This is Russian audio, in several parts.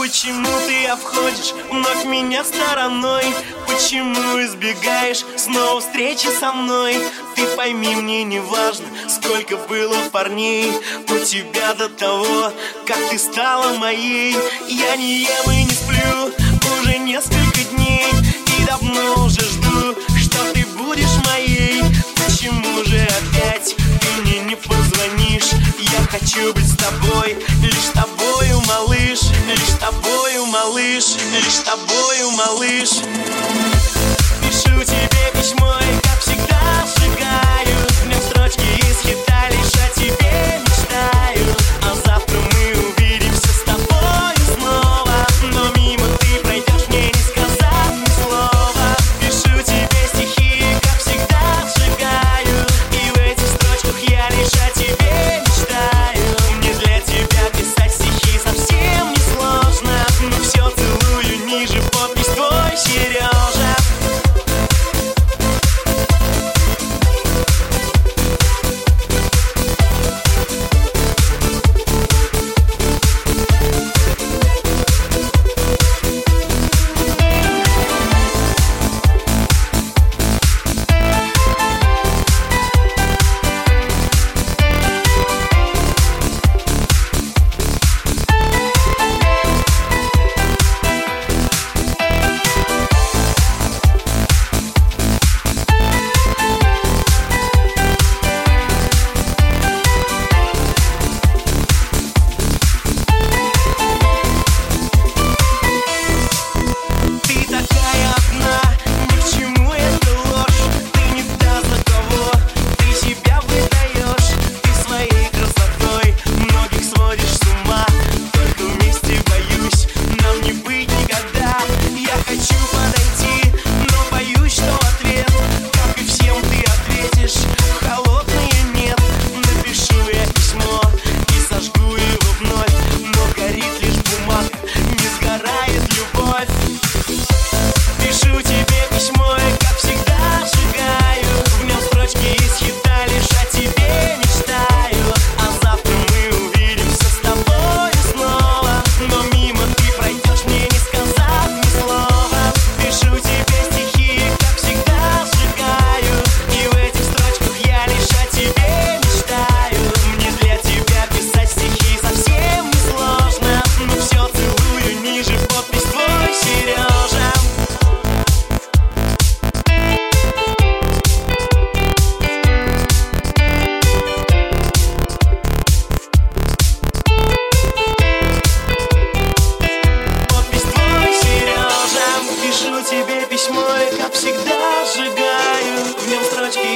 Почему ты обходишь вновь меня стороной? Почему избегаешь снова встречи со мной? Ты пойми, мне не важно, сколько было парней У тебя до того, как ты стала моей Я не ем и не сплю уже несколько дней И давно уже жду, что ты будешь моей Почему же опять ты мне не позвонишь? Я хочу быть с тобой, лишь с тобой с тобою, малыш, с тобою, малыш. твой Сережа.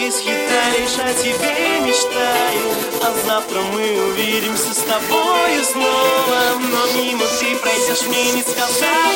восхитаешь, о тебе мечтаю. А завтра мы увидимся с тобою снова. Но мимо ты пройдешь, мне не сказав